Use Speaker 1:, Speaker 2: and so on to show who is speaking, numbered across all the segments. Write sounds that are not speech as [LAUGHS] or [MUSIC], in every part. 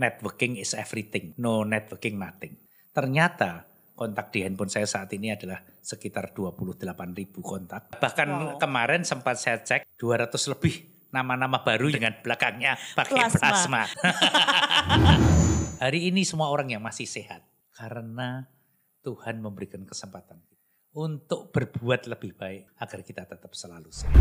Speaker 1: networking is everything, no networking nothing. Ternyata kontak di handphone saya saat ini adalah sekitar 28 ribu kontak. Bahkan wow. kemarin sempat saya cek 200 lebih nama-nama baru dengan belakangnya pakai plasma. plasma. [LAUGHS] Hari ini semua orang yang masih sehat karena Tuhan memberikan kesempatan untuk berbuat lebih baik agar kita tetap selalu sehat.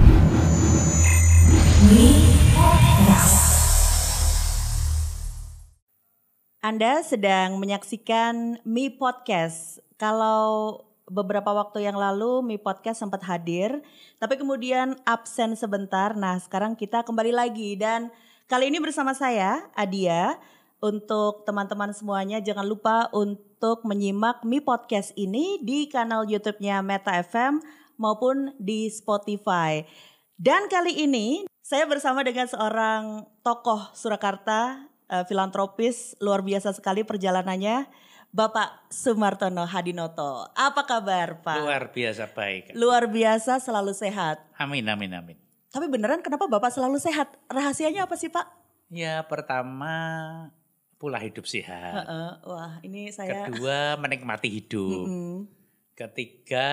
Speaker 2: Anda sedang menyaksikan Mi Podcast. Kalau beberapa waktu yang lalu Mi Podcast sempat hadir, tapi kemudian absen sebentar. Nah, sekarang kita kembali lagi dan kali ini bersama saya Adia. Untuk teman-teman semuanya jangan lupa untuk menyimak Mi Podcast ini di kanal YouTube-nya Meta FM maupun di Spotify. Dan kali ini saya bersama dengan seorang tokoh Surakarta uh, filantropis luar biasa sekali perjalanannya. Bapak Sumartono Hadinoto. Apa kabar Pak?
Speaker 1: Luar biasa baik.
Speaker 2: Luar biasa selalu sehat.
Speaker 1: Amin, amin, amin.
Speaker 2: Tapi beneran kenapa Bapak selalu sehat? Rahasianya apa sih Pak?
Speaker 1: Ya pertama pola hidup sehat.
Speaker 2: Uh -uh. Wah ini saya.
Speaker 1: Kedua menikmati hidup. Mm -hmm. Ketiga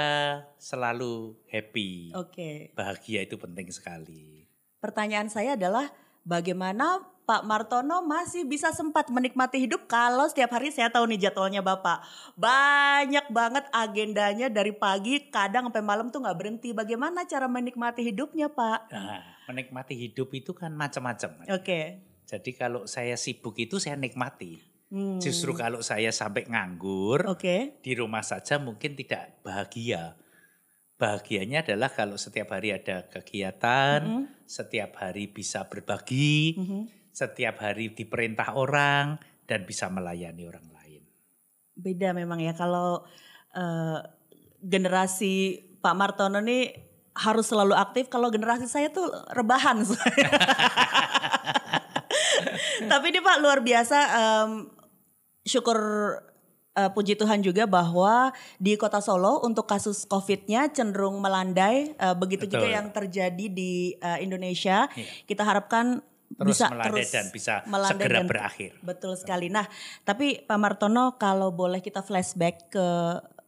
Speaker 1: selalu happy.
Speaker 2: Oke. Okay.
Speaker 1: Bahagia itu penting sekali.
Speaker 2: Pertanyaan saya adalah bagaimana Pak Martono masih bisa sempat menikmati hidup kalau setiap hari saya tahu nih jadwalnya Bapak. Banyak banget agendanya dari pagi kadang sampai malam tuh nggak berhenti. Bagaimana cara menikmati hidupnya Pak?
Speaker 1: Nah, menikmati hidup itu kan macam-macam.
Speaker 2: Oke. Okay.
Speaker 1: Jadi kalau saya sibuk itu saya nikmati. Hmm. Justru kalau saya sampai nganggur
Speaker 2: okay.
Speaker 1: di rumah saja mungkin tidak bahagia bahagianya adalah kalau setiap hari ada kegiatan, mm -hmm. setiap hari bisa berbagi, mm -hmm setiap hari diperintah orang dan bisa melayani orang lain.
Speaker 2: Beda memang ya kalau uh, generasi Pak Martono nih harus selalu aktif. Kalau generasi saya tuh rebahan. [LAUGHS] Tapi ini Pak luar biasa. Um, syukur uh, puji Tuhan juga bahwa di Kota Solo untuk kasus COVID-nya cenderung melandai. Uh, begitu Betul. juga yang terjadi di uh, Indonesia. Iya. Kita harapkan
Speaker 1: terus bisa melandai terus dan bisa segera dan, berakhir.
Speaker 2: Betul sekali. Nah, tapi Pak Martono kalau boleh kita flashback ke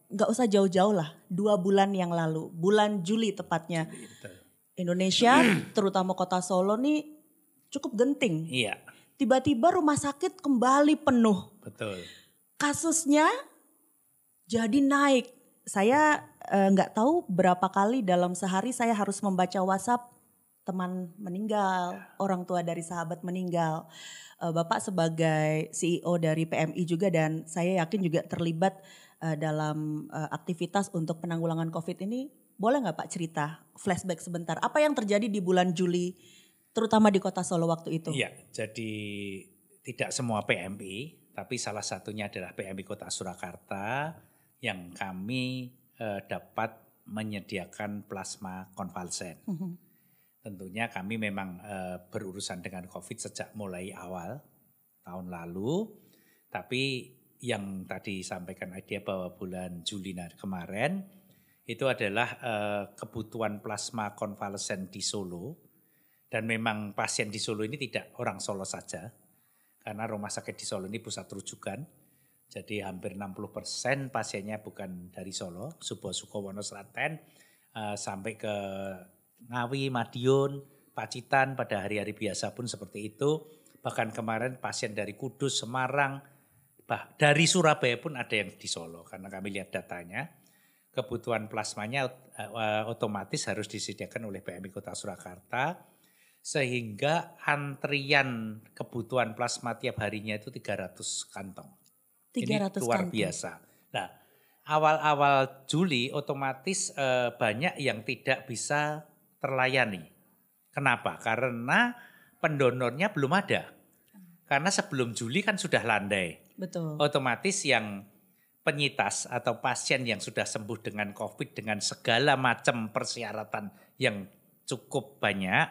Speaker 2: nggak usah jauh-jauh lah, dua bulan yang lalu, bulan Juli tepatnya. Indonesia, [CLEARS THROAT] terutama kota Solo nih cukup genting.
Speaker 1: Iya.
Speaker 2: Tiba-tiba rumah sakit kembali penuh.
Speaker 1: Betul.
Speaker 2: Kasusnya jadi naik. Saya eh, nggak eh, tahu berapa kali dalam sehari saya harus membaca WhatsApp teman meninggal, orang tua dari sahabat meninggal. Uh, Bapak sebagai CEO dari PMI juga dan saya yakin juga terlibat uh, dalam uh, aktivitas untuk penanggulangan COVID ini. Boleh nggak Pak cerita flashback sebentar? Apa yang terjadi di bulan Juli, terutama di Kota Solo waktu itu?
Speaker 1: Iya, jadi tidak semua PMI, tapi salah satunya adalah PMI Kota Surakarta yang kami uh, dapat menyediakan plasma konvalesen. Mm -hmm tentunya kami memang e, berurusan dengan COVID sejak mulai awal tahun lalu, tapi yang tadi sampaikan idea bahwa bulan Juli kemarin itu adalah e, kebutuhan plasma konvalesen di Solo dan memang pasien di Solo ini tidak orang Solo saja karena rumah sakit di Solo ini pusat rujukan. Jadi hampir 60 persen pasiennya bukan dari Solo, Subo Sukowono Selaten, uh, sampai ke Ngawi, Madiun, Pacitan pada hari-hari biasa pun seperti itu. Bahkan kemarin pasien dari Kudus, Semarang, bah, dari Surabaya pun ada yang di Solo karena kami lihat datanya. Kebutuhan plasmanya uh, otomatis harus disediakan oleh PMI Kota Surakarta sehingga antrian kebutuhan plasma tiap harinya itu 300 kantong.
Speaker 2: 300 Ini
Speaker 1: luar kantong. biasa. Nah, awal-awal Juli otomatis uh, banyak yang tidak bisa terlayani. Kenapa? Karena pendonornya belum ada. Karena sebelum Juli kan sudah landai.
Speaker 2: Betul.
Speaker 1: Otomatis yang penyitas atau pasien yang sudah sembuh dengan COVID dengan segala macam persyaratan yang cukup banyak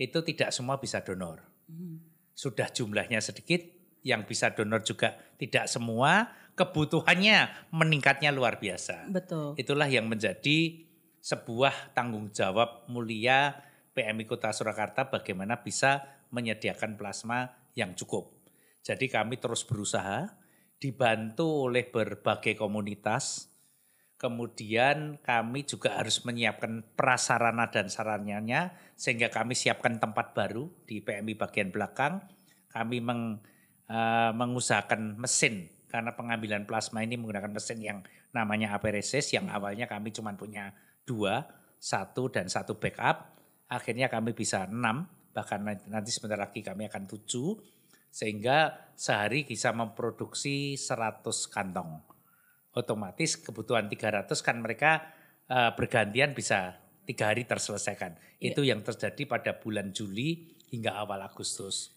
Speaker 1: itu tidak semua bisa donor. Hmm. Sudah jumlahnya sedikit, yang bisa donor juga tidak semua, kebutuhannya meningkatnya luar biasa.
Speaker 2: Betul.
Speaker 1: Itulah yang menjadi sebuah tanggung jawab mulia PMI Kota Surakarta bagaimana bisa menyediakan plasma yang cukup. Jadi kami terus berusaha, dibantu oleh berbagai komunitas. Kemudian kami juga harus menyiapkan prasarana dan sarannya sehingga kami siapkan tempat baru di PMI bagian belakang. Kami meng, uh, mengusahakan mesin karena pengambilan plasma ini menggunakan mesin yang namanya aperesis yang awalnya kami cuma punya dua, satu dan satu backup. Akhirnya kami bisa enam, bahkan nanti sebentar lagi kami akan tujuh sehingga sehari bisa memproduksi 100 kantong. Otomatis kebutuhan 300 kan mereka uh, bergantian bisa tiga hari terselesaikan. Ya. Itu yang terjadi pada bulan Juli hingga awal Agustus.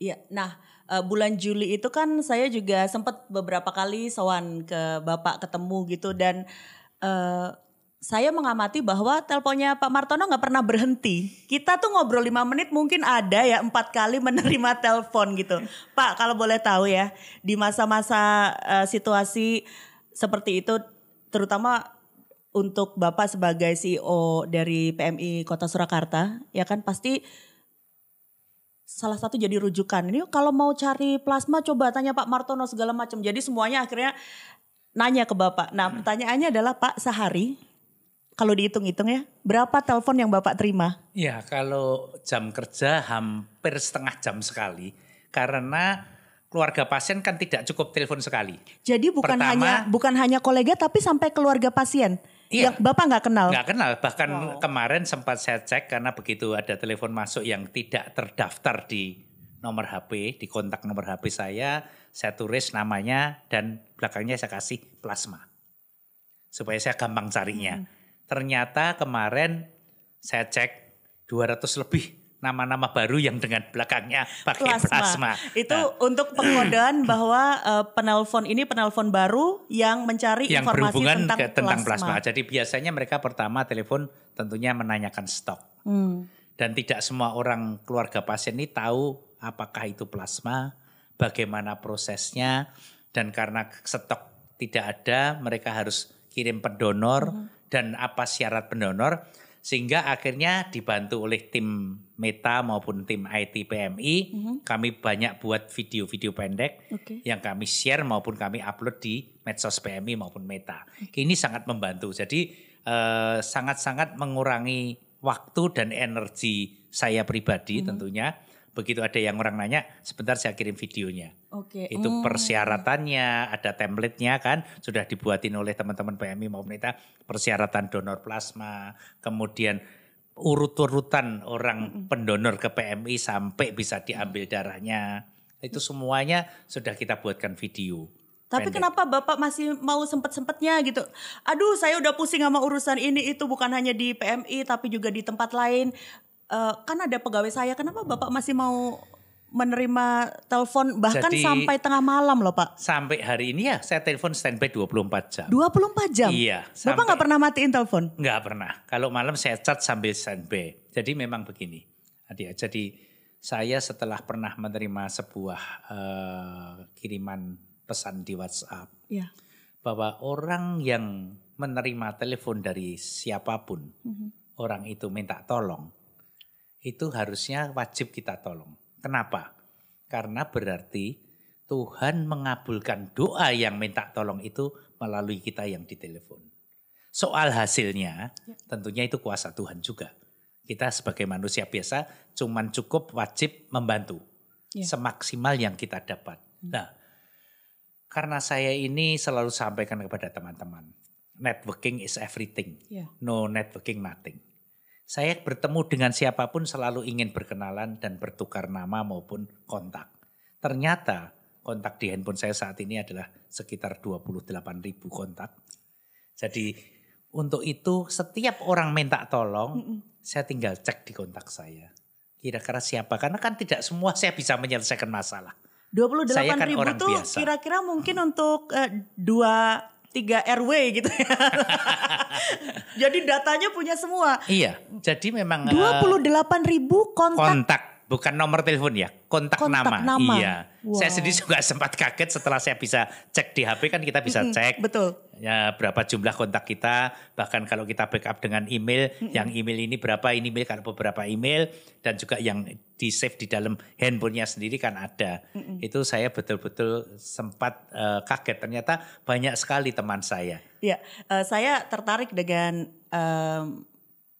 Speaker 2: Iya, nah uh, bulan Juli itu kan saya juga sempat beberapa kali sowan ke Bapak ketemu gitu dan uh, saya mengamati bahwa teleponnya Pak Martono nggak pernah berhenti. Kita tuh ngobrol lima menit mungkin ada ya empat kali menerima [LAUGHS] telepon gitu. Pak kalau boleh tahu ya di masa-masa uh, situasi seperti itu terutama untuk Bapak sebagai CEO dari PMI Kota Surakarta ya kan pasti salah satu jadi rujukan. Ini kalau mau cari plasma coba tanya Pak Martono segala macam. Jadi semuanya akhirnya nanya ke Bapak. Nah, pertanyaannya adalah Pak sehari kalau dihitung-hitung ya, berapa telepon yang Bapak terima?
Speaker 1: Ya, kalau jam kerja hampir setengah jam sekali. Karena keluarga pasien kan tidak cukup telepon sekali.
Speaker 2: Jadi bukan Pertama, hanya bukan hanya kolega tapi sampai keluarga pasien. Iya, yang Bapak nggak kenal?
Speaker 1: Nggak kenal. Bahkan wow. kemarin sempat saya cek karena begitu ada telepon masuk yang tidak terdaftar di nomor HP, di kontak nomor HP saya, saya tulis namanya dan belakangnya saya kasih plasma. Supaya saya gampang carinya. Hmm ternyata kemarin saya cek 200 lebih nama-nama baru yang dengan belakangnya pakai plasma. plasma.
Speaker 2: Itu nah. untuk pengkodean [CLEARS THROAT] bahwa uh, penelpon ini penelpon baru yang mencari
Speaker 1: yang
Speaker 2: informasi
Speaker 1: berhubungan
Speaker 2: tentang,
Speaker 1: ke, tentang plasma. plasma. Jadi biasanya mereka pertama telepon tentunya menanyakan stok. Hmm. Dan tidak semua orang keluarga pasien ini tahu apakah itu plasma, bagaimana prosesnya, dan karena stok tidak ada, mereka harus kirim pendonor. Hmm dan apa syarat pendonor sehingga akhirnya dibantu oleh tim Meta maupun tim IT PMI mm -hmm. kami banyak buat video-video pendek okay. yang kami share maupun kami upload di medsos PMI maupun Meta. Okay. Ini sangat membantu. Jadi eh, sangat-sangat mengurangi waktu dan energi saya pribadi mm -hmm. tentunya begitu ada yang orang nanya, sebentar saya kirim videonya. Oke. Okay. Itu mm. persyaratannya, ada template-nya kan, sudah dibuatin oleh teman-teman PMI maupun kita persyaratan donor plasma, kemudian urut-urutan orang mm. pendonor ke PMI sampai bisa diambil darahnya. Itu semuanya sudah kita buatkan video.
Speaker 2: Tapi pendek. kenapa Bapak masih mau sempet-sempetnya gitu? Aduh, saya udah pusing sama urusan ini itu bukan hanya di PMI tapi juga di tempat lain uh, kan ada pegawai saya, kenapa Bapak masih mau menerima telepon bahkan Jadi, sampai tengah malam loh Pak?
Speaker 1: Sampai hari ini ya saya telepon standby 24 jam.
Speaker 2: 24 jam?
Speaker 1: Iya.
Speaker 2: Bapak nggak pernah matiin telepon?
Speaker 1: Nggak pernah. Kalau malam saya chat sambil standby. Jadi memang begini. Jadi saya setelah pernah menerima sebuah uh, kiriman pesan di WhatsApp. Ya. Bahwa orang yang menerima telepon dari siapa pun, mm -hmm. orang itu minta tolong itu harusnya wajib kita tolong. Kenapa? Karena berarti Tuhan mengabulkan doa yang minta tolong itu melalui kita yang ditelepon. Soal hasilnya ya. tentunya itu kuasa Tuhan juga. Kita sebagai manusia biasa cuman cukup wajib membantu ya. semaksimal yang kita dapat. Hmm. Nah, karena saya ini selalu sampaikan kepada teman-teman, networking is everything. Ya. No networking nothing. Saya bertemu dengan siapa pun selalu ingin berkenalan dan bertukar nama maupun kontak. Ternyata kontak di handphone saya saat ini adalah sekitar 28 ribu kontak. Jadi untuk itu setiap orang minta tolong, mm -mm. saya tinggal cek di kontak saya. Kira-kira siapa? Karena kan tidak semua saya bisa menyelesaikan masalah.
Speaker 2: 28 saya kan ribu orang tuh kira-kira mungkin hmm. untuk uh, dua tiga RW gitu ya. [LAUGHS] jadi datanya punya semua.
Speaker 1: Iya, jadi memang
Speaker 2: 28 uh, ribu kontak.
Speaker 1: Kontak bukan nomor telepon ya, kontak,
Speaker 2: Kontak
Speaker 1: nama.
Speaker 2: nama.
Speaker 1: Iya. Saya
Speaker 2: Wow.
Speaker 1: sendiri juga sempat kaget setelah saya bisa cek di HP kan kita bisa cek
Speaker 2: Betul.
Speaker 1: ya berapa jumlah kontak kita, bahkan kalau kita backup dengan email, yang email ini berapa, ini email kalau beberapa email dan juga yang di save di dalam handphonenya sendiri kan ada. Itu saya betul-betul sempat eh, kaget ternyata banyak sekali teman saya.
Speaker 2: Ya, eh, saya tertarik dengan em,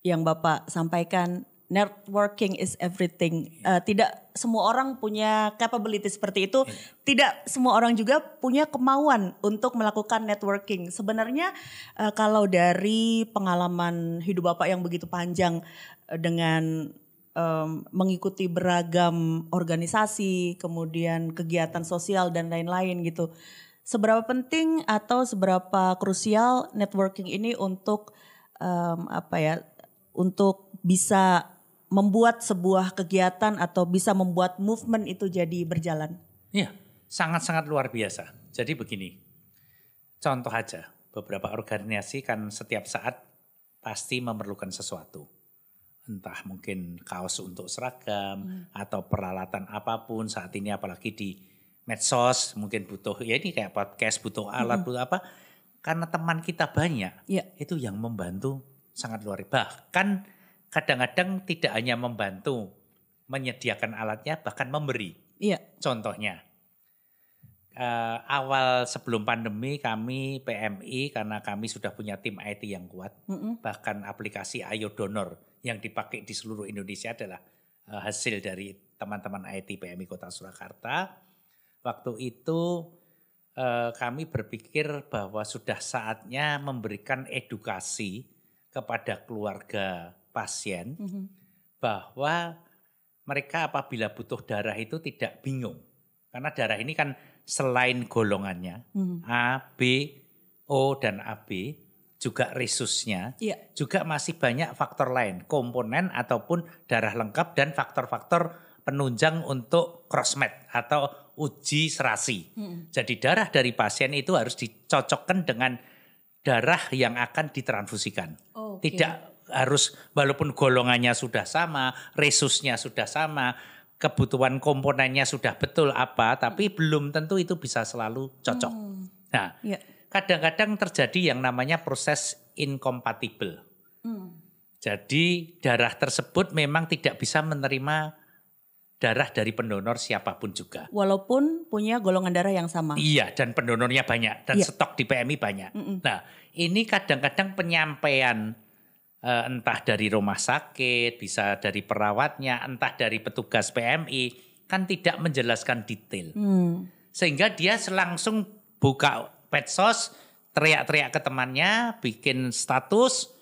Speaker 2: yang Bapak sampaikan. Networking is everything. Eh, tidak semua orang punya capability seperti itu. Tidak semua orang juga punya kemauan untuk melakukan networking. Sebenarnya eh, kalau dari pengalaman hidup Bapak yang begitu panjang eh, dengan em, mengikuti beragam organisasi, kemudian kegiatan sosial dan lain-lain gitu. Seberapa penting atau seberapa krusial networking ini untuk em, apa ya? Untuk bisa membuat sebuah kegiatan atau bisa membuat movement itu jadi berjalan.
Speaker 1: Iya, sangat-sangat luar biasa. Jadi begini, contoh aja, beberapa organisasi kan setiap saat pasti memerlukan sesuatu. Entah mungkin kaos untuk seragam atau peralatan apa pun saat ini apalagi di medsos mungkin butuh ya ini kayak podcast butuh alat butuh apa karena teman kita banyak
Speaker 2: Iya.
Speaker 1: itu yang membantu sangat luar biasa. Bahkan kadang-kadang tidak hanya membantu menyediakan alatnya bahkan memberi.
Speaker 2: Iya.
Speaker 1: Contohnya, eh, awal sebelum pandemi kami PMI karena kami sudah punya tim IT yang kuat,
Speaker 2: Mm-mm.
Speaker 1: bahkan aplikasi Ayo Donor yang dipakai di seluruh Indonesia adalah eh, hasil dari teman-teman IT PMI Kota Surakarta. Waktu itu eh, kami berpikir bahwa sudah saatnya memberikan edukasi kepada keluarga pasien
Speaker 2: Mhm.
Speaker 1: bahwa mereka apabila butuh darah itu tidak bingung. Karena darah ini kan selain golongannya
Speaker 2: Mhm.
Speaker 1: A, B, O dan AB juga resusnya
Speaker 2: Iya.
Speaker 1: juga masih banyak faktor lain, komponen ataupun darah lengkap dan faktor-faktor penunjang untuk crossmatch atau uji serasi.
Speaker 2: Mhm.
Speaker 1: Jadi darah dari pasien itu harus dicocokkan dengan darah yang akan ditransfusikan.
Speaker 2: Oke.
Speaker 1: Tidak harus walaupun golongannya sudah sama, resusnya sudah sama, kebutuhan komponennya sudah betul apa, tapi belum tentu itu bisa selalu cocok.
Speaker 2: Hmm.
Speaker 1: Nah,
Speaker 2: Iya.
Speaker 1: kadang-kadang terjadi yang namanya proses incompatible.
Speaker 2: Hmm.
Speaker 1: Jadi darah tersebut memang tidak bisa menerima darah dari pendonor siapa pun juga.
Speaker 2: Walaupun punya golongan darah yang sama.
Speaker 1: Iya, dan pendonornya banyak dan
Speaker 2: Iya.
Speaker 1: stok di PMI banyak.
Speaker 2: Mm-mm.
Speaker 1: Nah, ini kadang-kadang penyampaian entah dari rumah sakit, bisa dari perawatnya, entah dari petugas PMI kan tidak menjelaskan detail.
Speaker 2: Hmm.
Speaker 1: Sehingga dia langsung buka medsos, teriak-teriak ke temannya, bikin status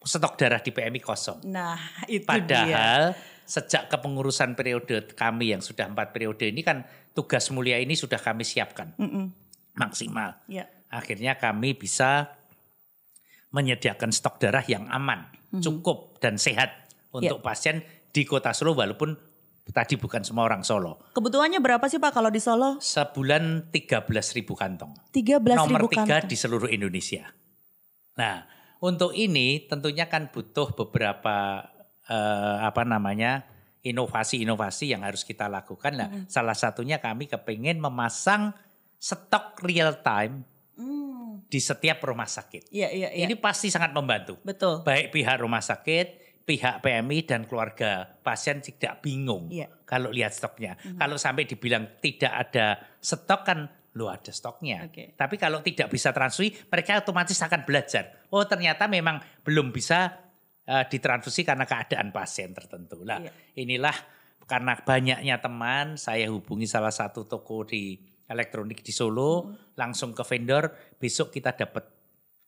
Speaker 1: stok darah di PMI kosong.
Speaker 2: Nah, itu dia.
Speaker 1: Padahal sejak kepengurusan periode kami yang sudah empat periode ini kan tugas mulia ini sudah kami siapkan
Speaker 2: Mm-mm.
Speaker 1: maksimal.
Speaker 2: Ya.
Speaker 1: Akhirnya kami bisa menyediakan stok darah yang aman, cukup dan sehat untuk pasien di kota Solo walaupun tadi bukan semua orang Solo.
Speaker 2: Kebutuhannya berapa sih Pak kalau di Solo?
Speaker 1: Sebulan 13.000 kantong.
Speaker 2: 13
Speaker 1: Nomor
Speaker 2: ribu
Speaker 1: tiga di seluruh Indonesia. Nah, untuk ini tentunya kan butuh beberapa eh, apa namanya inovasi-inovasi yang harus kita lakukan. Nah, salah satunya kami kepingin memasang stok real time
Speaker 2: Hmm.
Speaker 1: Di setiap rumah sakit.
Speaker 2: Iya, iya, iya.
Speaker 1: Ini pasti sangat membantu.
Speaker 2: Betul.
Speaker 1: Baik pihak rumah sakit, pihak PMI dan keluarga pasien tidak bingung
Speaker 2: Iya.
Speaker 1: kalau lihat stoknya. Kalau sampai dibilang tidak ada stok kan lo ada stoknya.
Speaker 2: Oke.
Speaker 1: Tapi kalau tidak bisa transfusi, mereka otomatis akan belajar. Oh ternyata memang belum bisa eh, ditransfusi karena keadaan pasien tertentu. Lah
Speaker 2: Iya.
Speaker 1: inilah karena banyaknya teman, saya hubungi salah satu toko di elektronik di Solo, langsung ke vendor, besok kita dapat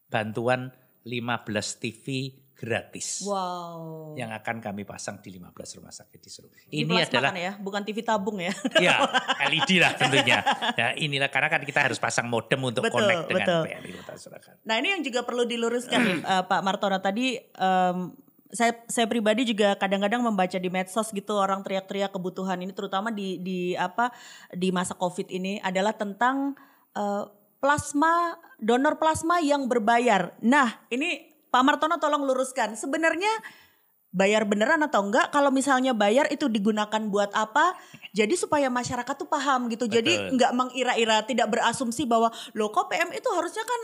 Speaker 1: bantuan 15 TV gratis
Speaker 2: Wow.
Speaker 1: yang akan kami pasang di 15 rumah sakit di Solo. Ini adalah
Speaker 2: kan ya, bukan TV tabung ya.
Speaker 1: ya [LAUGHS] LED lah tentunya. Nah, inilah karena kan kita harus pasang modem untuk
Speaker 2: Betul,
Speaker 1: connect dengan
Speaker 2: betul.
Speaker 1: Kota Surakarta.
Speaker 2: Nah ini yang juga perlu diluruskan [CLEARS THROAT] eh, Pak Martono tadi. em, saya saya pribadi juga kadang-kadang membaca di medsos gitu orang teriak-teriak kebutuhan ini terutama di di apa di masa covid ini adalah tentang eh, plasma donor plasma yang berbayar. Nah ini Pak Martono tolong luruskan sebenarnya bayar beneran atau enggak? Kalau misalnya bayar itu digunakan buat apa? Jadi supaya masyarakat tuh paham gitu. Jadi
Speaker 1: Betul.
Speaker 2: enggak mengira-ira, tidak berasumsi bahwa loh kok PM itu harusnya kan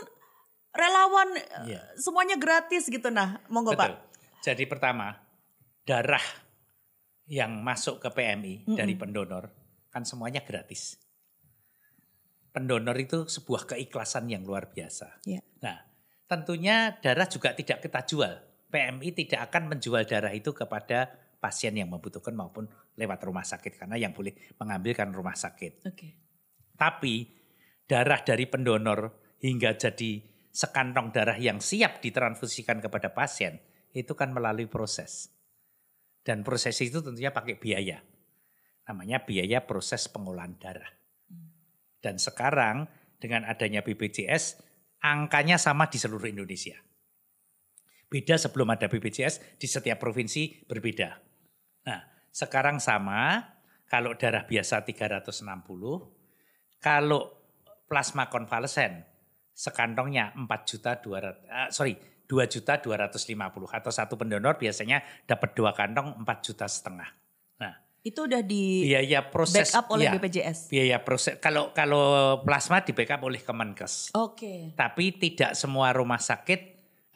Speaker 2: relawan eh,
Speaker 1: Iya.
Speaker 2: semuanya gratis gitu. Nah, monggo
Speaker 1: Betul.
Speaker 2: Pak.
Speaker 1: Jadi pertama, darah yang masuk ke PMI dari pendonor kan semuanya gratis. Pendonor itu sebuah keikhlasan yang luar biasa.
Speaker 2: Iya.
Speaker 1: Nah, tentunya darah juga tidak kita jual. PMI tidak akan menjual darah itu kepada pasien yang membutuhkan maupun lewat rumah sakit karena yang boleh mengambil kan rumah sakit.
Speaker 2: Oke.
Speaker 1: Tapi darah dari pendonor hingga jadi sekantong darah yang siap ditransfusikan kepada pasien itu kan melalui proses. Dan proses itu tentunya pakai biaya. Namanya biaya proses pengolahan darah. Dan sekarang dengan adanya BPJS angkanya sama di seluruh Indonesia. Beda sebelum ada BPJS di setiap provinsi berbeda. Nah, sekarang sama kalau darah biasa 360, kalau plasma konvalesen sekantongnya 4 juta 200 ah, sorry 2 juta 250 atau satu pendonor biasanya dapat dua kantong 4 juta setengah. Nah,
Speaker 2: Itu udah di
Speaker 1: biaya proses
Speaker 2: backup oleh
Speaker 1: ya,
Speaker 2: BPJS.
Speaker 1: biaya proses kalau kalau plasma di backup oleh Kemenkes.
Speaker 2: Oke.
Speaker 1: Tapi tidak semua rumah sakit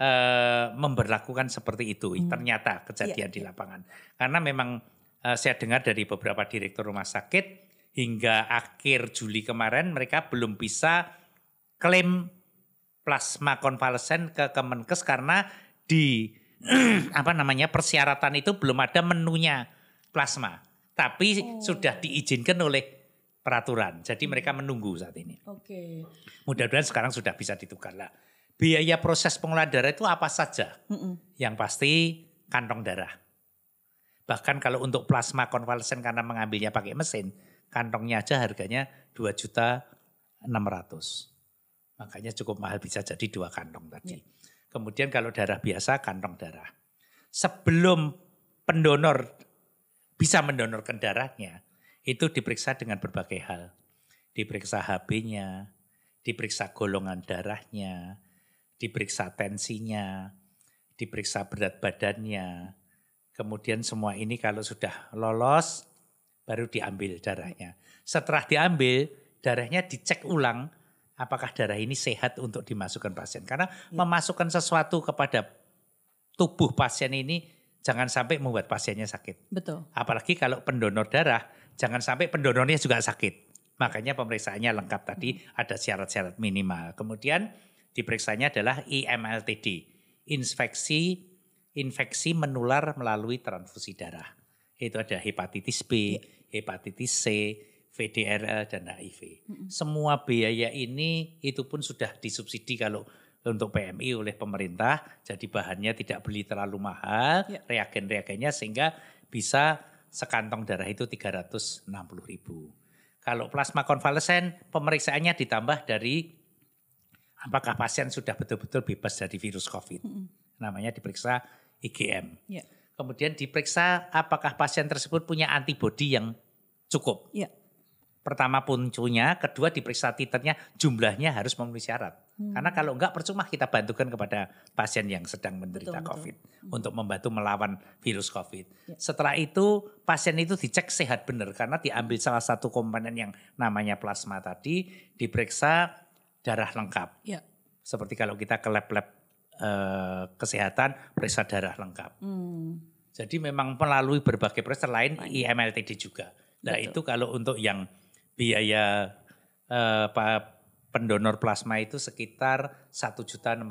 Speaker 1: eh, memberlakukan seperti itu. Ternyata kejadian di lapangan. Karena memang eh, saya dengar dari beberapa direktur rumah sakit hingga akhir Juli kemarin mereka belum bisa klaim plasma konvalesen ke Kemenkes karena di [CLEARS THROAT] apa namanya persyaratan itu belum ada menunya plasma. Tapi sudah diizinkan oleh peraturan. Jadi mereka menunggu saat ini.
Speaker 2: Oke.
Speaker 1: Mudah-mudahan sekarang sudah bisa ditukar lah. Biaya proses pengolahan darah itu apa saja?
Speaker 2: Mm-mm.
Speaker 1: Yang pasti kantong darah. Bahkan kalau untuk plasma konvalesen karena mengambilnya pakai mesin, kantongnya aja harganya 2 juta 600. Makanya cukup mahal bisa jadi dua kantong tadi. Kemudian kalau darah biasa kantong darah. Sebelum pendonor bisa mendonorkan darahnya, itu diperiksa dengan berbagai hal. Diperiksa HB-nya, diperiksa golongan darahnya, diperiksa tensinya, diperiksa berat badannya. Kemudian semua ini kalau sudah lolos, baru diambil darahnya. Setelah diambil, darahnya dicek ulang apakah darah ini sehat untuk dimasukkan pasien. Karena memasukkan sesuatu kepada tubuh pasien ini jangan sampai membuat pasiennya sakit.
Speaker 2: Betul.
Speaker 1: Apalagi kalau pendonor darah, jangan sampai pendonornya juga sakit. Makanya pemeriksaannya lengkap tadi ada syarat-syarat minimal. Kemudian diperiksanya adalah IMLTD, infeksi infeksi menular melalui transfusi darah. Itu ada hepatitis B, hepatitis C, VDRL dan HIV. Semua biaya ini itu pun sudah disubsidi kalau untuk PMI oleh pemerintah. Jadi bahannya tidak beli terlalu mahal,
Speaker 2: Ya.
Speaker 1: reagen-reagennya sehingga bisa sekantong darah itu 360 ribu. Kalau plasma konvalesen pemeriksaannya ditambah dari apakah pasien sudah betul-betul bebas dari virus COVID. Namanya diperiksa IgM.
Speaker 2: Ya.
Speaker 1: Kemudian diperiksa apakah pasien tersebut punya antibodi yang cukup.
Speaker 2: Ya.
Speaker 1: Pertama puncunya, kedua diperiksa titernya, jumlahnya harus memenuhi syarat. Karena kalau enggak percuma kita bantukan kepada pasien yang sedang menderita
Speaker 2: Betul, betul.
Speaker 1: COVID untuk membantu melawan virus COVID.
Speaker 2: Ya.
Speaker 1: Setelah itu pasien itu dicek sehat benar karena diambil salah satu komponen yang namanya plasma tadi, diperiksa darah lengkap.
Speaker 2: Ya.
Speaker 1: Seperti kalau kita ke lab-lab eh, kesehatan, periksa darah lengkap.
Speaker 2: Hmm.
Speaker 1: Jadi memang melalui berbagai proses lain IMLTD juga. Nah
Speaker 2: Betul.
Speaker 1: itu kalau untuk yang biaya eh, pa- pendonor plasma itu sekitar 1.650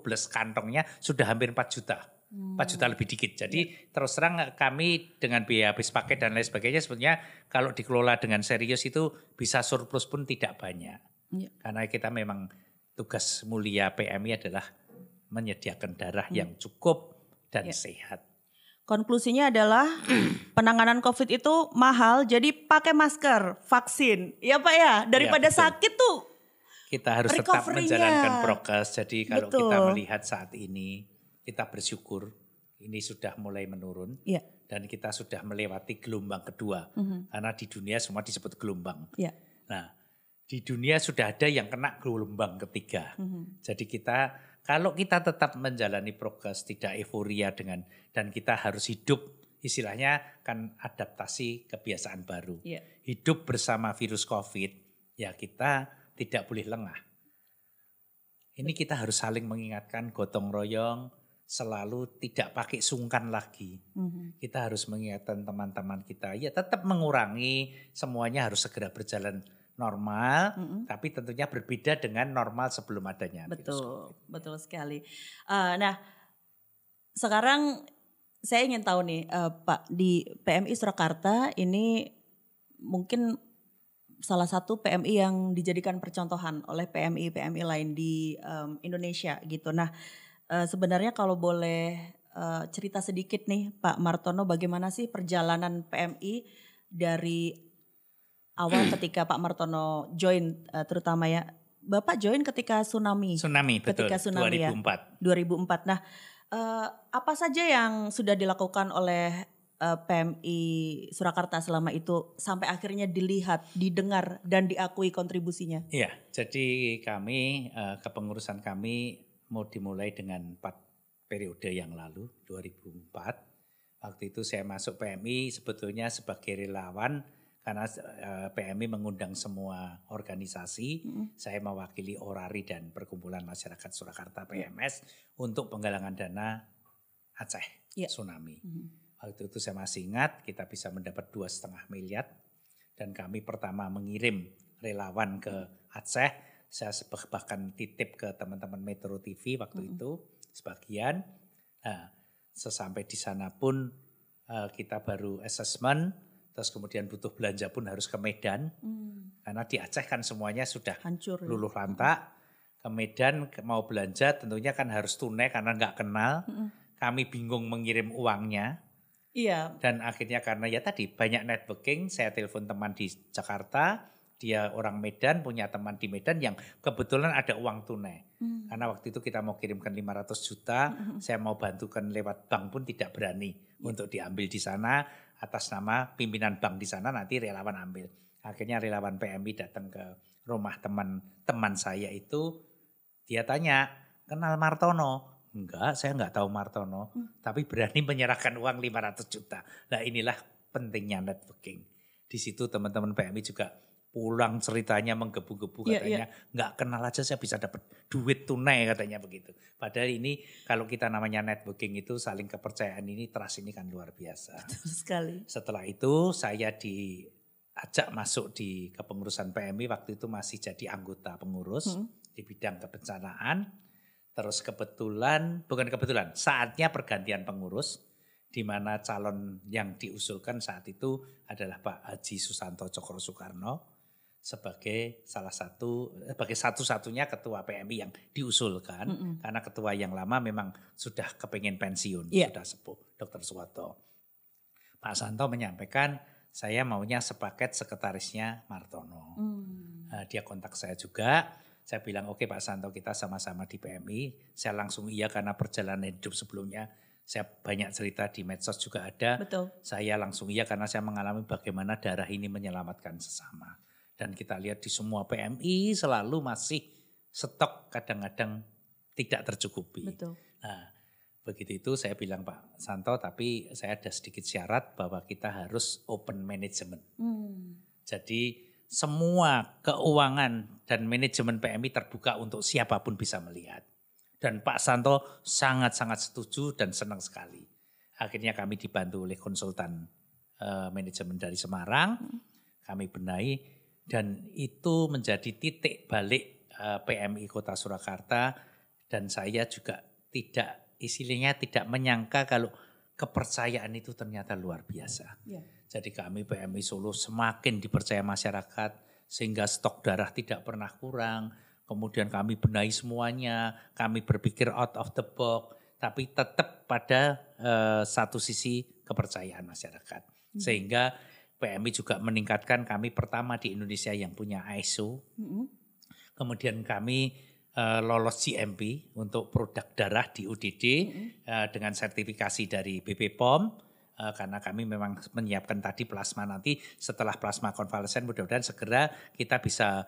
Speaker 1: plus kantongnya sudah hampir 4 juta. 4 juta lebih dikit. Jadi terus terang kami dengan biaya habis paket dan lain sebagainya sebetulnya kalau dikelola dengan serius itu bisa surplus pun tidak banyak.
Speaker 2: Ya.
Speaker 1: Karena kita memang tugas mulia PMI adalah menyediakan darah yang cukup dan
Speaker 2: Ya.
Speaker 1: sehat.
Speaker 2: Konklusinya adalah [CLEARS THROAT] penanganan COVID itu mahal, jadi pakai masker, vaksin. Ya Pak ya, daripada
Speaker 1: betul.
Speaker 2: sakit tuh.
Speaker 1: Kita harus tetap menjalankan prokes. Jadi kalau kita
Speaker 2: Betul.
Speaker 1: melihat saat ini, kita bersyukur ini sudah mulai menurun
Speaker 2: Ya.
Speaker 1: dan kita sudah melewati gelombang kedua. Karena di dunia semua disebut gelombang.
Speaker 2: Ya.
Speaker 1: Nah, di dunia sudah ada yang kena gelombang ketiga.
Speaker 2: Mhm.
Speaker 1: Jadi kita kalau kita tetap menjalani progres tidak euforia dengan dan kita harus hidup istilahnya kan adaptasi kebiasaan baru.
Speaker 2: Iya.
Speaker 1: Hidup bersama virus Covid ya kita tidak boleh lengah. Ini kita harus saling mengingatkan gotong royong selalu tidak pakai sungkan lagi.
Speaker 2: Mhm.
Speaker 1: Kita harus mengingatkan teman-teman kita ya tetap mengurangi semuanya harus segera berjalan normal
Speaker 2: Mhm.
Speaker 1: tapi tentunya berbeda dengan normal sebelum adanya virus
Speaker 2: Betul, betul sekali. Eh, nah, sekarang saya ingin tahu nih, eh, Pak, di PMI Surakarta ini mungkin salah satu PMI yang dijadikan percontohan oleh PMI-PMI lain di em, Indonesia gitu. Nah, eh, sebenarnya kalau boleh eh, cerita sedikit nih, Pak Martono, bagaimana sih perjalanan PMI dari awal ketika Pak Martono join, eh, terutama ya, Bapak join ketika tsunami.
Speaker 1: Tsunami betul
Speaker 2: Ketika tsunami ya.
Speaker 1: 2004.
Speaker 2: 2004. Nah, eh, apa saja yang sudah dilakukan oleh eh, PMI Surakarta selama itu sampai akhirnya dilihat, didengar dan diakui kontribusinya?
Speaker 1: Iya, jadi kami eh, kepengurusan kami mau dimulai dengan empat periode yang lalu 2004. Waktu itu saya masuk PMI sebetulnya sebagai relawan karena eh, PMI mengundang semua organisasi.
Speaker 2: Mm.
Speaker 1: Saya mewakili Orari dan Perkumpulan Masyarakat Surakarta PMS untuk penggalangan dana Aceh
Speaker 2: Iya.
Speaker 1: tsunami.
Speaker 2: Mhm.
Speaker 1: Waktu itu saya masih ingat kita bisa mendapat dua setengah miliar dan kami pertama mengirim relawan ke Aceh. Saya bahkan titip ke teman-teman Metro TV waktu
Speaker 2: Mm-mm.
Speaker 1: itu sebagian. Nah, sesampai di sana pun eh, kita baru assessment, terus kemudian butuh belanja pun harus ke Medan
Speaker 2: Hmm,
Speaker 1: karena di Aceh kan semuanya sudah
Speaker 2: hancur. ya.
Speaker 1: luluh lantak. Ke Medan mau belanja tentunya kan harus tunai karena nggak kenal.
Speaker 2: Mm-mm.
Speaker 1: Kami bingung mengirim uangnya.
Speaker 2: Iya,
Speaker 1: Dan akhirnya karena ya tadi banyak networking, saya telepon teman di Jakarta, dia orang Medan, punya teman di Medan yang kebetulan ada uang tunai.
Speaker 2: Hmm.
Speaker 1: Karena waktu itu kita mau kirimkan 500 juta, saya mau bantukan lewat bank pun tidak berani untuk diambil di sana atas nama pimpinan bank di sana nanti relawan ambil. Akhirnya relawan PMI datang ke rumah teman-teman saya itu, dia tanya, kenal Martono? Enggak, saya enggak tahu Martono, tapi berani menyerahkan uang 500 juta. Nah inilah pentingnya networking. Di situ teman-teman PMI juga pulang ceritanya menggebu-gebu
Speaker 2: Iya,
Speaker 1: katanya nggak kenal aja saya bisa dapat duit tunai katanya begitu. Padahal ini kalau kita namanya networking itu saling kepercayaan ini trust ini kan luar biasa.
Speaker 2: betul sekali.
Speaker 1: Setelah itu saya diajak masuk di kepengurusan PMI waktu itu masih jadi anggota pengurus
Speaker 2: Hmm.
Speaker 1: di bidang kebencanaan. Terus kebetulan, bukan kebetulan, saatnya pergantian pengurus di mana calon yang diusulkan saat itu adalah Pak Haji Susanto Cokro Soekarno sebagai salah satu sebagai satu-satunya ketua PMI yang diusulkan
Speaker 2: Mm-mm.
Speaker 1: karena ketua yang lama memang sudah kepengen pensiun
Speaker 2: Iya.
Speaker 1: sudah sepuh Dr. Suwato. Pak Santo menyampaikan saya maunya sepaket sekretarisnya Martono.
Speaker 2: Hmm.
Speaker 1: Nah, dia kontak saya juga. Saya bilang oke Pak Santo kita sama-sama di PMI. Saya langsung iya karena perjalanan hidup sebelumnya saya banyak cerita di medsos juga ada.
Speaker 2: Betul.
Speaker 1: Saya langsung iya karena saya mengalami bagaimana darah ini menyelamatkan sesama. Dan kita lihat di semua PMI selalu masih stok kadang-kadang tidak tercukupi.
Speaker 2: Betul.
Speaker 1: Nah, begitu itu saya bilang Pak Santo tapi saya ada sedikit syarat bahwa kita harus open management.
Speaker 2: Hmm.
Speaker 1: Jadi semua keuangan dan manajemen PMI terbuka untuk siapa pun bisa melihat. Dan Pak Santo sangat-sangat setuju dan senang sekali. Akhirnya kami dibantu oleh konsultan eh, manajemen dari Semarang. Kami benahi dan itu menjadi titik balik eh, PMI Kota Surakarta dan saya juga tidak istilahnya tidak menyangka kalau kepercayaan itu ternyata luar biasa.
Speaker 2: Iya.
Speaker 1: Jadi kami PMI Solo semakin dipercaya masyarakat sehingga stok darah tidak pernah kurang. Kemudian kami benahi semuanya, kami berpikir out of the box, tapi tetap pada eh, satu sisi kepercayaan masyarakat. Sehingga PMI juga meningkatkan kami pertama di Indonesia yang punya ISO.
Speaker 2: Mm-mm.
Speaker 1: Kemudian kami eh, lolos GMP untuk produk darah di UDD eh, dengan sertifikasi dari BP POM eh, karena kami memang menyiapkan tadi plasma nanti setelah plasma konvalesen mudah-mudahan segera kita bisa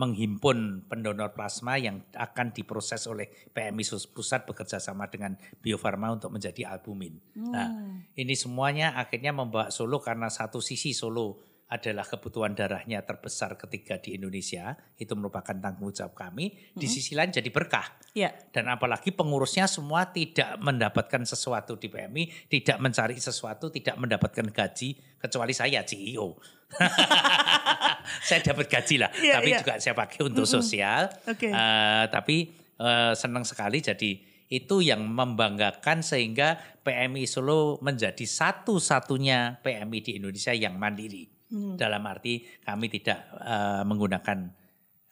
Speaker 1: menghimpun pendonor plasma yang akan diproses oleh PMI pusat bekerja sama dengan Bio Farma untuk menjadi albumin. Hmm. Nah, ini semuanya akhirnya membawa Solo karena satu sisi Solo adalah kebutuhan darahnya terbesar ketika di Indonesia, itu merupakan tanggung jawab kami. Di hmm. sisi lain jadi berkah.
Speaker 2: Ya.
Speaker 1: Dan apalagi pengurusnya semua tidak mendapatkan sesuatu di PMI, tidak mencari sesuatu, tidak mendapatkan gaji, kecuali saya CEO. [LAUGHS] saya dapat gaji lah, ya, tapi ya. juga saya pakai untuk -hmm. sosial.
Speaker 2: Okay. Uh,
Speaker 1: eh, tapi uh, senang sekali jadi itu yang membanggakan sehingga PMI Solo menjadi satu-satunya PMI di Indonesia yang mandiri. Hmm. Dalam arti kami tidak uh, menggunakan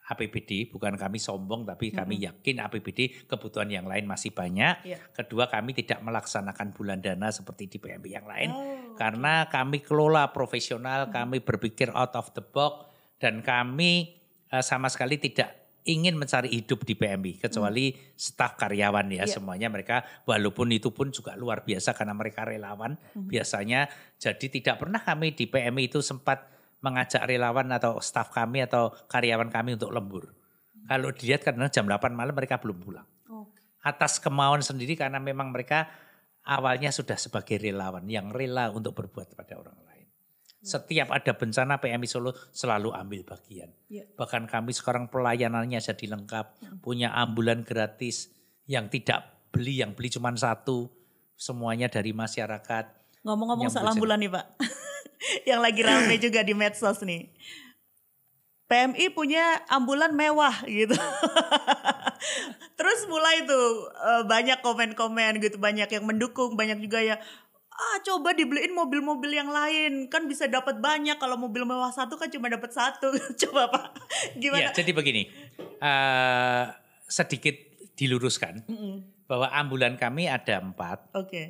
Speaker 1: APBD, bukan kami sombong tapi kami hmm. yakin APBD kebutuhan yang lain masih banyak.
Speaker 2: Yeah.
Speaker 1: Kedua kami tidak melaksanakan bulan dana seperti di PMB yang lain oh, karena kami kelola profesional, hmm. kami berpikir out of the box dan kami uh, sama sekali tidak ingin mencari hidup di PMI kecuali hmm. staf karyawan ya yeah. semuanya mereka walaupun itu pun juga luar biasa karena mereka relawan hmm. biasanya jadi tidak pernah kami di PMI itu sempat mengajak relawan atau staf kami atau karyawan kami untuk lembur. Hmm. Kalau dilihat karena jam 8 malam mereka belum pulang. Okay. Atas kemauan sendiri karena memang mereka awalnya sudah sebagai relawan yang rela untuk berbuat pada orang lain. Setiap ada bencana PMI Solo selalu ambil bagian.
Speaker 2: Ya.
Speaker 1: Bahkan kami sekarang pelayanannya jadi lengkap, ya. punya ambulan gratis yang tidak beli, yang beli cuma satu, semuanya dari masyarakat.
Speaker 2: Ngomong-ngomong soal ambulan nih Pak, [LAUGHS] yang lagi ramai [CLEARS THROAT] juga di medsos nih. PMI punya ambulan mewah gitu. [LAUGHS] Terus mulai tuh eh, banyak komen-komen gitu, banyak yang mendukung, banyak juga ya ah coba dibeliin mobil-mobil yang lain kan bisa dapat banyak kalau mobil mewah satu kan cuma dapat satu [LAUGHS] coba pak gimana?
Speaker 1: Ya jadi begini uh, sedikit diluruskan mm -mm. bahwa ambulan kami ada empat.
Speaker 2: Oke. Okay.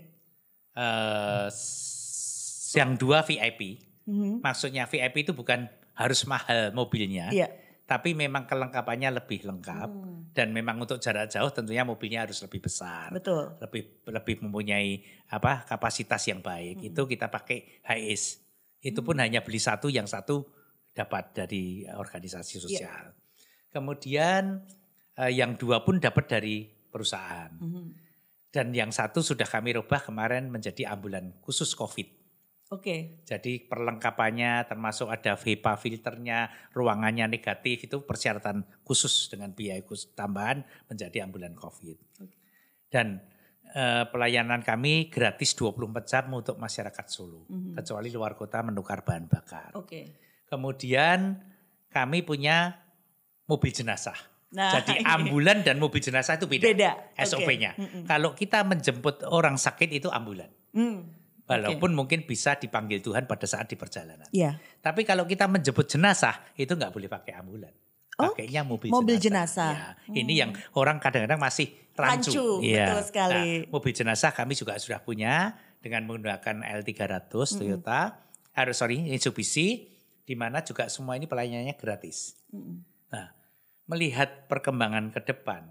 Speaker 1: Uh, yang dua VIP. Mm -hmm. Maksudnya VIP itu bukan harus mahal mobilnya.
Speaker 2: Yeah
Speaker 1: tapi memang kelengkapannya lebih lengkap hmm. dan memang untuk jarak jauh tentunya mobilnya harus lebih besar.
Speaker 2: Betul.
Speaker 1: Lebih lebih mempunyai apa kapasitas yang baik. Hmm. Itu kita pakai HIS. Itu pun hmm. hanya beli satu yang satu dapat dari organisasi iya. sosial. Yeah. Kemudian eh, yang dua pun dapat dari perusahaan. Hmm. Dan yang satu sudah kami rubah kemarin menjadi ambulan khusus COVID.
Speaker 2: Oke. Okay.
Speaker 1: Jadi perlengkapannya termasuk ada VEPA filternya, ruangannya negatif itu persyaratan khusus dengan biaya khusus tambahan menjadi ambulan COVID. Okay. Dan eh, pelayanan kami gratis 24 jam untuk masyarakat Solo, mm -hmm. kecuali luar kota menukar bahan bakar.
Speaker 2: Oke. Okay.
Speaker 1: Kemudian kami punya mobil jenazah. Nah, Jadi ambulan dan mobil jenazah itu beda,
Speaker 2: beda.
Speaker 1: SOP-nya. Okay. Mm -hmm. Kalau kita menjemput orang sakit itu ambulan. Mm. Walaupun okay. mungkin bisa dipanggil Tuhan pada saat di perjalanan.
Speaker 2: Yeah.
Speaker 1: Tapi kalau kita menjemput jenazah itu nggak boleh pakai ambulan.
Speaker 2: Oh, Pakainya mobil, mobil jenazah. jenazah.
Speaker 1: Ya, hmm. Ini yang orang kadang-kadang masih rancu. rancu
Speaker 2: ya. betul sekali.
Speaker 1: Nah, mobil jenazah kami juga sudah punya dengan menggunakan L300 hmm. Toyota, harus sorry Mitsubishi, di mana juga semua ini pelayanannya gratis. Hmm. Nah, melihat perkembangan ke depan,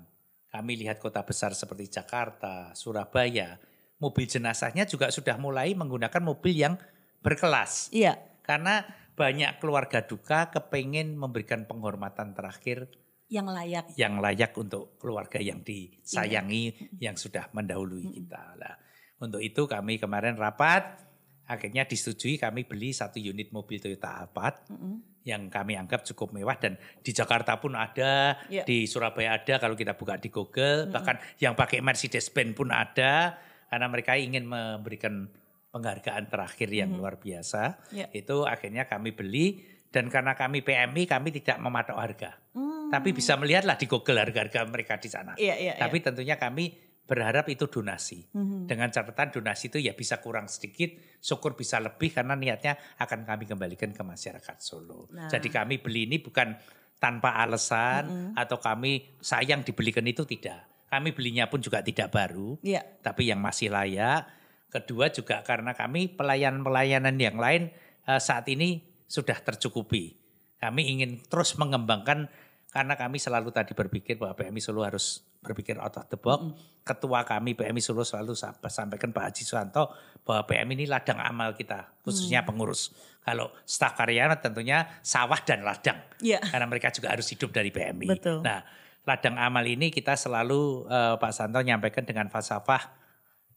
Speaker 1: kami lihat kota besar seperti Jakarta, Surabaya, mobil jenazahnya juga sudah mulai menggunakan mobil yang berkelas.
Speaker 2: Iya.
Speaker 1: Karena banyak keluarga duka kepengen memberikan penghormatan terakhir
Speaker 2: yang layak.
Speaker 1: Yang layak untuk keluarga yang disayangi iya. yang sudah mendahului kita. Lah, untuk itu kami kemarin rapat akhirnya disetujui kami beli satu unit mobil Toyota Alphard mm -hmm. yang kami anggap cukup mewah dan di Jakarta pun ada, yeah. di Surabaya ada kalau kita buka di Google, mm -hmm. bahkan yang pakai Mercedes Benz pun ada karena mereka ingin memberikan penghargaan terakhir yang hmm. luar biasa.
Speaker 2: Yeah.
Speaker 1: Itu akhirnya kami beli dan karena kami PMI kami tidak mematok harga. Hmm. Tapi bisa melihatlah di Google harga-harga mereka di sana.
Speaker 2: Yeah, yeah,
Speaker 1: Tapi yeah. tentunya kami berharap itu donasi. Hmm. Dengan catatan donasi itu ya bisa kurang sedikit, syukur bisa lebih karena niatnya akan kami kembalikan ke masyarakat Solo. Nah. Jadi kami beli ini bukan tanpa alasan hmm. atau kami sayang dibelikan itu tidak kami belinya pun juga tidak baru,
Speaker 2: ya.
Speaker 1: tapi yang masih layak. Kedua juga karena kami pelayanan-pelayanan yang lain uh, saat ini sudah tercukupi. Kami ingin terus mengembangkan karena kami selalu tadi berpikir bahwa PMI Solo harus berpikir out of the box.
Speaker 2: Mm.
Speaker 1: Ketua kami PMI Solo selalu sa- sampaikan Pak Haji Suwanto bahwa PMI ini ladang amal kita, khususnya pengurus. Kalau staf karyawan tentunya sawah dan ladang,
Speaker 2: Iya.
Speaker 1: karena mereka juga harus hidup dari PMI.
Speaker 2: Betul.
Speaker 1: Nah, ladang amal ini kita selalu eh, Pak Santo nyampaikan dengan falsafah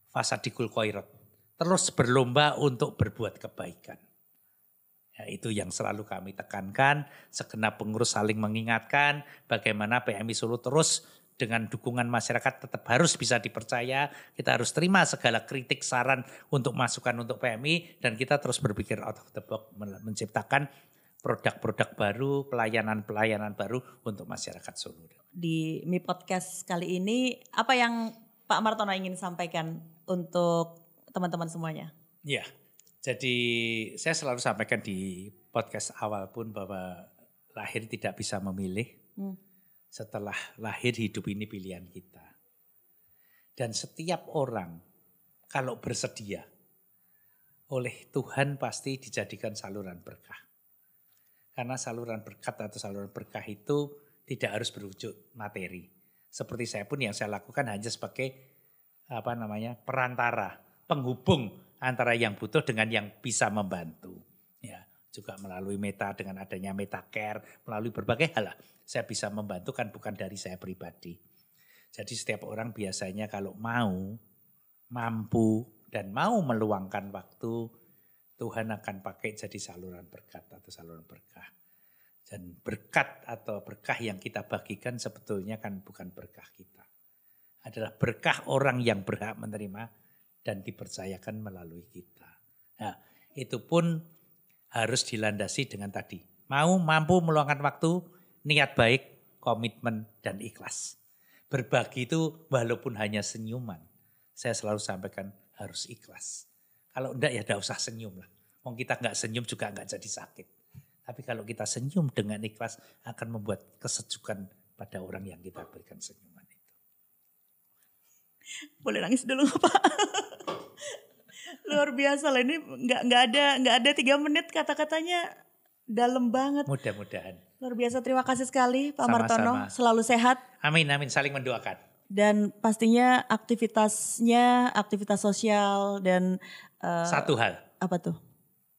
Speaker 1: fasadikul koirot. Terus berlomba untuk berbuat kebaikan. Ya, itu yang selalu kami tekankan, segenap pengurus saling mengingatkan bagaimana PMI Solo terus dengan dukungan masyarakat tetap harus bisa dipercaya, kita harus terima segala kritik saran untuk masukan untuk PMI dan kita terus berpikir out of the box men- menciptakan produk-produk baru, pelayanan-pelayanan baru untuk masyarakat Solo.
Speaker 2: Di Mi Podcast kali ini apa yang Pak Martono ingin sampaikan untuk teman-teman semuanya?
Speaker 1: Ya, jadi saya selalu sampaikan di podcast awal pun bahwa lahir tidak bisa memilih.
Speaker 2: Hmm.
Speaker 1: Setelah lahir hidup ini pilihan kita. Dan setiap orang kalau bersedia oleh Tuhan pasti dijadikan saluran berkah. Karena saluran berkat atau saluran berkah itu tidak harus berwujud materi. Seperti saya pun yang saya lakukan hanya sebagai apa namanya perantara, penghubung antara yang butuh dengan yang bisa membantu. Ya, juga melalui meta dengan adanya meta care, melalui berbagai hal lah. Saya bisa membantu kan bukan dari saya pribadi. Jadi setiap orang biasanya kalau mau, mampu dan mau meluangkan waktu, Tuhan akan pakai jadi saluran berkat atau saluran berkah. Dan berkat atau berkah yang kita bagikan sebetulnya kan bukan berkah kita. Adalah berkah orang yang berhak menerima dan dipercayakan melalui kita. Nah, itu pun harus dilandasi dengan tadi. Mau mampu meluangkan waktu, niat baik, komitmen, dan ikhlas. Berbagi itu walaupun hanya senyuman. Saya selalu sampaikan harus ikhlas. Kalau enggak ya enggak usah senyum lah. Mau kita enggak senyum juga enggak jadi sakit. Tapi kalau kita senyum dengan ikhlas akan membuat kesejukan pada orang yang kita berikan senyuman itu.
Speaker 2: Boleh nangis dulu nggak, [LAUGHS] Pak? Luar biasa lah ini nggak nggak ada nggak ada tiga menit kata-katanya dalam banget.
Speaker 1: Mudah-mudahan.
Speaker 2: Luar biasa terima kasih sekali Pak
Speaker 1: Sama-sama.
Speaker 2: Martono selalu sehat
Speaker 1: Amin, amin. Saling mendoakan.
Speaker 2: dan pastinya aktivitasnya aktivitas sosial dan eh,
Speaker 1: Satu hal.
Speaker 2: apa tuh?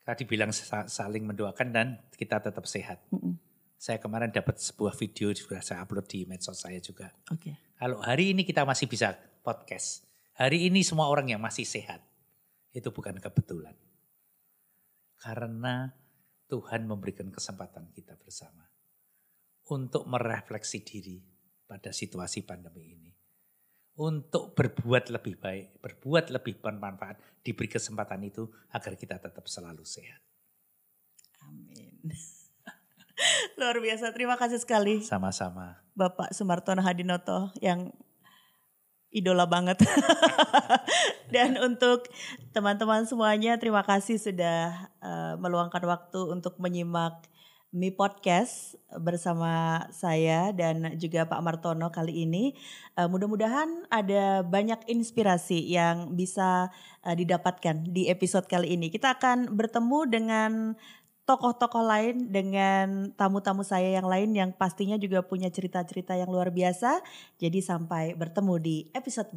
Speaker 1: Tadi bilang sa- saling mendoakan dan kita tetap sehat.
Speaker 2: Mm-mm.
Speaker 1: Saya kemarin dapat sebuah video juga saya upload di medsos saya juga.
Speaker 2: Oke.
Speaker 1: Kalau hari ini kita masih bisa podcast. Hari ini semua orang yang masih sehat. Itu bukan kebetulan. Karena Tuhan memberikan kesempatan kita bersama. Untuk merefleksi diri pada situasi pandemi ini. Untuk berbuat lebih baik, berbuat lebih bermanfaat, diberi kesempatan itu agar kita tetap selalu sehat.
Speaker 2: Amin. [LAUGHS] Luar biasa terima kasih sekali
Speaker 1: Sama-sama.
Speaker 2: Bapak Sumartono Hadinoto yang idola banget. [LAUGHS] Dan untuk teman-teman semuanya terima kasih sudah eh, meluangkan waktu untuk menyimak Mi Podcast bersama saya dan juga Pak Martono kali ini. Eh, mudah-mudahan ada banyak inspirasi yang bisa eh, didapatkan di episode kali ini. Kita akan bertemu dengan tokoh-tokoh lain dengan tamu-tamu saya yang lain yang pastinya juga punya cerita-cerita yang luar biasa. Jadi sampai bertemu di episode